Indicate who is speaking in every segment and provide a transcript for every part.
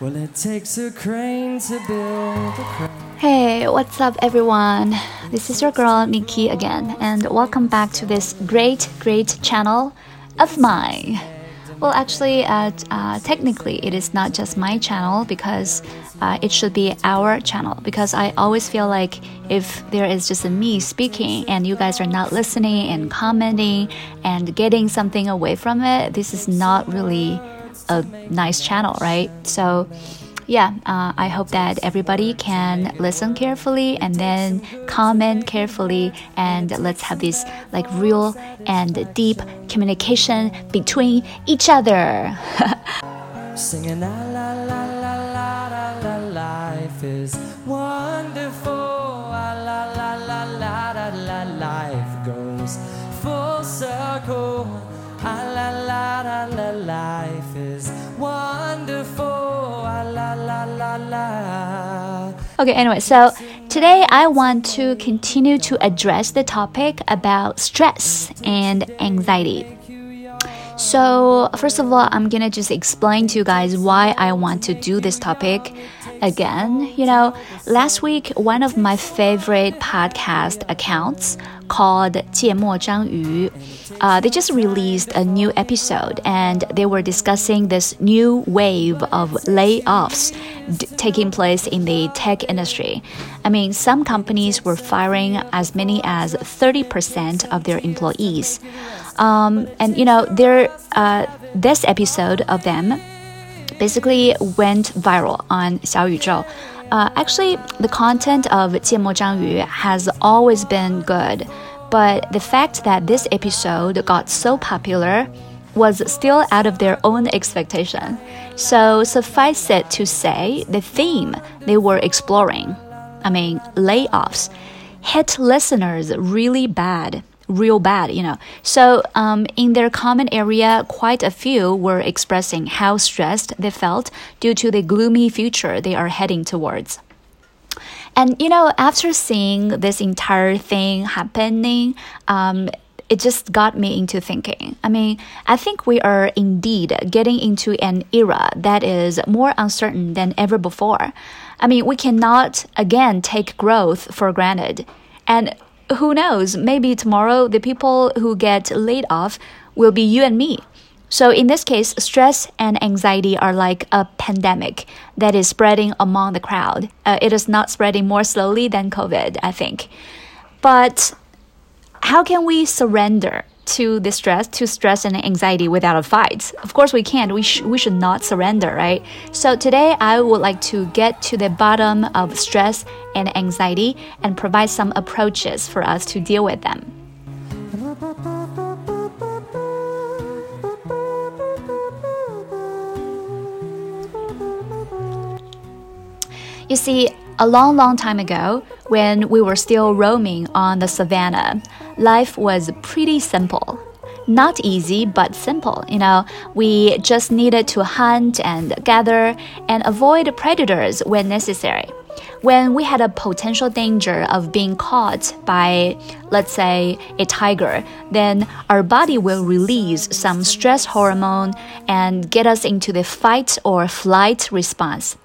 Speaker 1: Well, it takes a crane to build a crane.
Speaker 2: Hey, what's up, everyone? This is your girl Nikki again, and welcome back to this great, great channel of mine. Well, actually, uh, uh, technically, it is not just my channel because uh, it should be our channel. Because I always feel like if there is just a me speaking and you guys are not listening and commenting and getting something away from it, this is not really a nice channel, right? So, yeah, uh, I hope that everybody can listen carefully and then comment carefully, and let's have this like real and deep communication between each other. Okay, anyway, so today I want to continue to address the topic about stress and anxiety. So, first of all, I'm gonna just explain to you guys why I want to do this topic again. You know, last week, one of my favorite podcast accounts called 芥末章鱼, uh, they just released a new episode and they were discussing this new wave of layoffs taking place in the tech industry. I mean, some companies were firing as many as 30% of their employees. Um, and you know, there, uh, this episode of them basically went viral on 小宇宙. Uh, actually, the content of 芥末章鱼 has always been good, but the fact that this episode got so popular was still out of their own expectation. So suffice it to say, the theme they were exploring, I mean, layoffs, hit listeners really bad real bad, you know. So, um, in their comment area, quite a few were expressing how stressed they felt due to the gloomy future they are heading towards. And, you know, after seeing this entire thing happening, um, it just got me into thinking. I mean, I think we are indeed getting into an era that is more uncertain than ever before. I mean, we cannot again take growth for granted. And who knows, maybe tomorrow the people who get laid off will be you and me. So, in this case, stress and anxiety are like a pandemic that is spreading among the crowd. Uh, it is not spreading more slowly than COVID, I think. But how can we surrender to the stress, to stress and anxiety without a fight? Of course, we can't. We, sh- we should not surrender, right? So, today I would like to get to the bottom of stress and anxiety and provide some approaches for us to deal with them. You see, a long, long time ago, when we were still roaming on the savannah, life was pretty simple. Not easy, but simple. You know, we just needed to hunt and gather and avoid predators when necessary. When we had a potential danger of being caught by, let's say, a tiger, then our body will release some stress hormone and get us into the fight or flight response.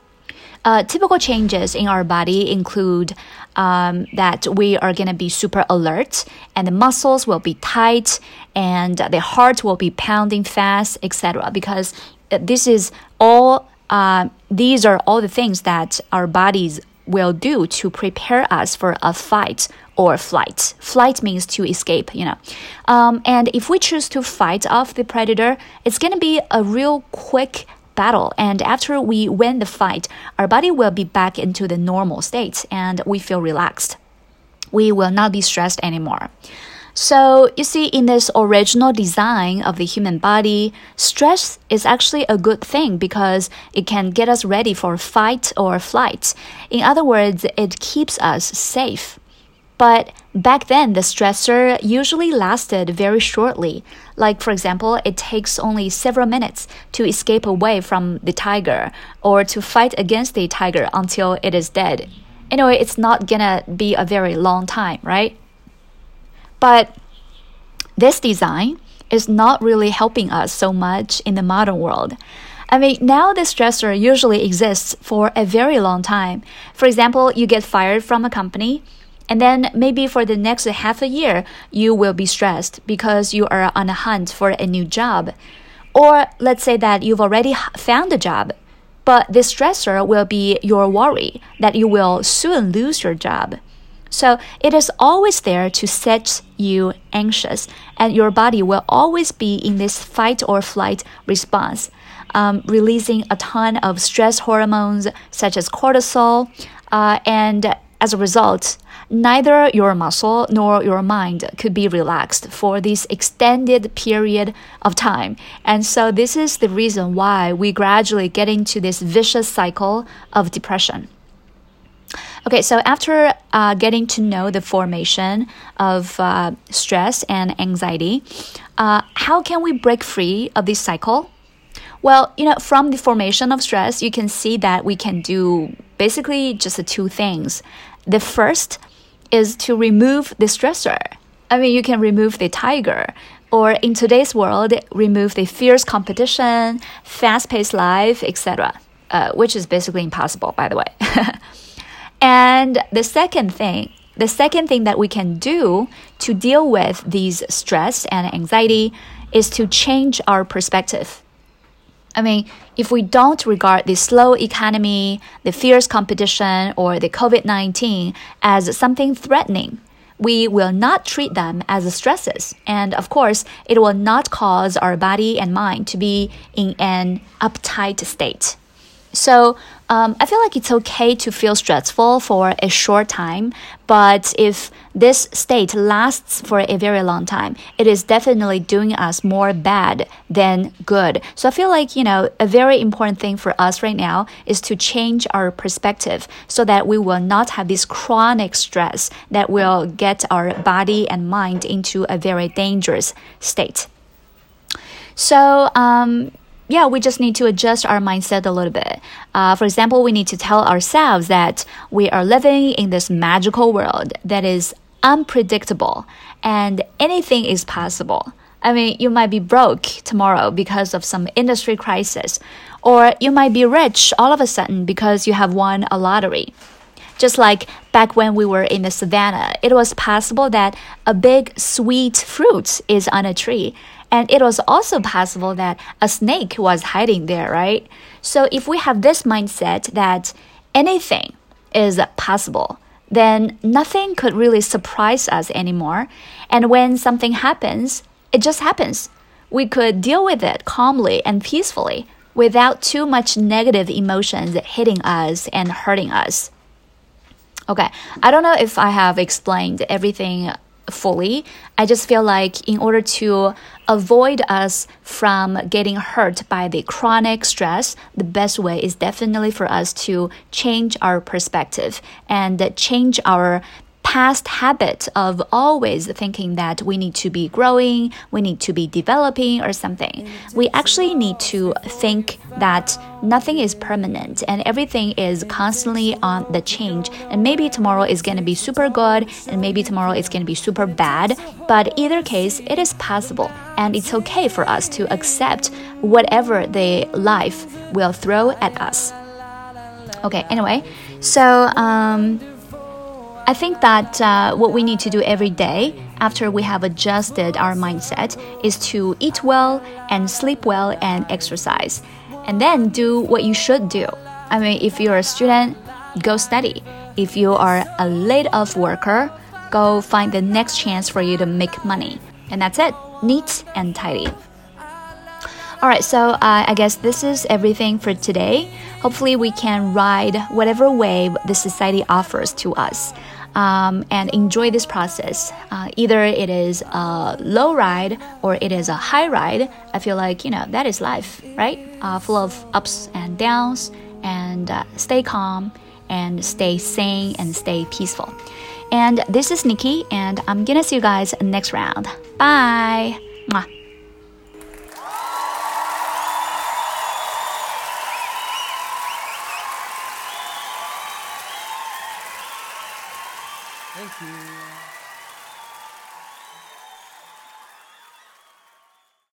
Speaker 2: Uh, typical changes in our body include um, that we are going to be super alert and the muscles will be tight and the heart will be pounding fast, etc. Because this is all, uh, these are all the things that our bodies will do to prepare us for a fight or flight. Flight means to escape, you know. Um, and if we choose to fight off the predator, it's going to be a real quick battle. And after we win the fight, our body will be back into the normal state and we feel relaxed. We will not be stressed anymore. So, you see, in this original design of the human body, stress is actually a good thing because it can get us ready for fight or flight. In other words, it keeps us safe. But back then, the stressor usually lasted very shortly. Like, for example, it takes only several minutes to escape away from the tiger or to fight against the tiger until it is dead. Anyway, it's not gonna be a very long time, right? But this design is not really helping us so much in the modern world. I mean, now the stressor usually exists for a very long time. For example, you get fired from a company, and then maybe for the next half a year, you will be stressed because you are on a hunt for a new job. Or let's say that you've already found a job, but this stressor will be your worry that you will soon lose your job. So it is always there to set you anxious, and your body will always be in this fight or flight response, um, releasing a ton of stress hormones such as cortisol, uh, and as a result, neither your muscle nor your mind could be relaxed for this extended period of time. And so, this is the reason why we gradually get into this vicious cycle of depression. Okay, so after uh, getting to know the formation of uh, stress and anxiety, uh, how can we break free of this cycle? Well, you know, from the formation of stress, you can see that we can do basically just two things. The first is to remove the stressor. I mean, you can remove the tiger, or in today's world, remove the fierce competition, fast paced life, etc., uh, which is basically impossible, by the way. and the second thing, the second thing that we can do to deal with these stress and anxiety is to change our perspective. I mean, if we don't regard the slow economy, the fierce competition, or the COVID 19 as something threatening, we will not treat them as stresses. And of course, it will not cause our body and mind to be in an uptight state. So um, I feel like it's okay to feel stressful for a short time, but if this state lasts for a very long time, it is definitely doing us more bad than good. So I feel like, you know, a very important thing for us right now is to change our perspective so that we will not have this chronic stress that will get our body and mind into a very dangerous state. So, um, yeah, we just need to adjust our mindset a little bit. Uh, for example, we need to tell ourselves that we are living in this magical world that is unpredictable and anything is possible. I mean, you might be broke tomorrow because of some industry crisis, or you might be rich all of a sudden because you have won a lottery. Just like back when we were in the savannah, it was possible that a big sweet fruit is on a tree and it was also possible that a snake was hiding there, right? So if we have this mindset that anything is possible, then nothing could really surprise us anymore. And when something happens, it just happens. We could deal with it calmly and peacefully without too much negative emotions hitting us and hurting us. Okay, I don't know if I have explained everything fully. I just feel like in order to avoid us from getting hurt by the chronic stress, the best way is definitely for us to change our perspective and change our past habit of always thinking that we need to be growing, we need to be developing or something. We actually need to think that nothing is permanent and everything is constantly on the change. And maybe tomorrow is going to be super good and maybe tomorrow is going to be super bad. But either case, it is possible and it's okay for us to accept whatever the life will throw at us. Okay, anyway, so um, I think that uh, what we need to do every day after we have adjusted our mindset is to eat well and sleep well and exercise. And then do what you should do. I mean, if you're a student, go study. If you are a laid off worker, go find the next chance for you to make money. And that's it neat and tidy. Alright, so uh, I guess this is everything for today. Hopefully, we can ride whatever wave the society offers to us um, and enjoy this process. Uh, either it is a low ride or it is a high ride. I feel like, you know, that is life, right? Uh, full of ups and downs, and uh, stay calm and stay sane and stay peaceful. And this is Nikki, and I'm gonna see you guys next round. Bye. Mwah.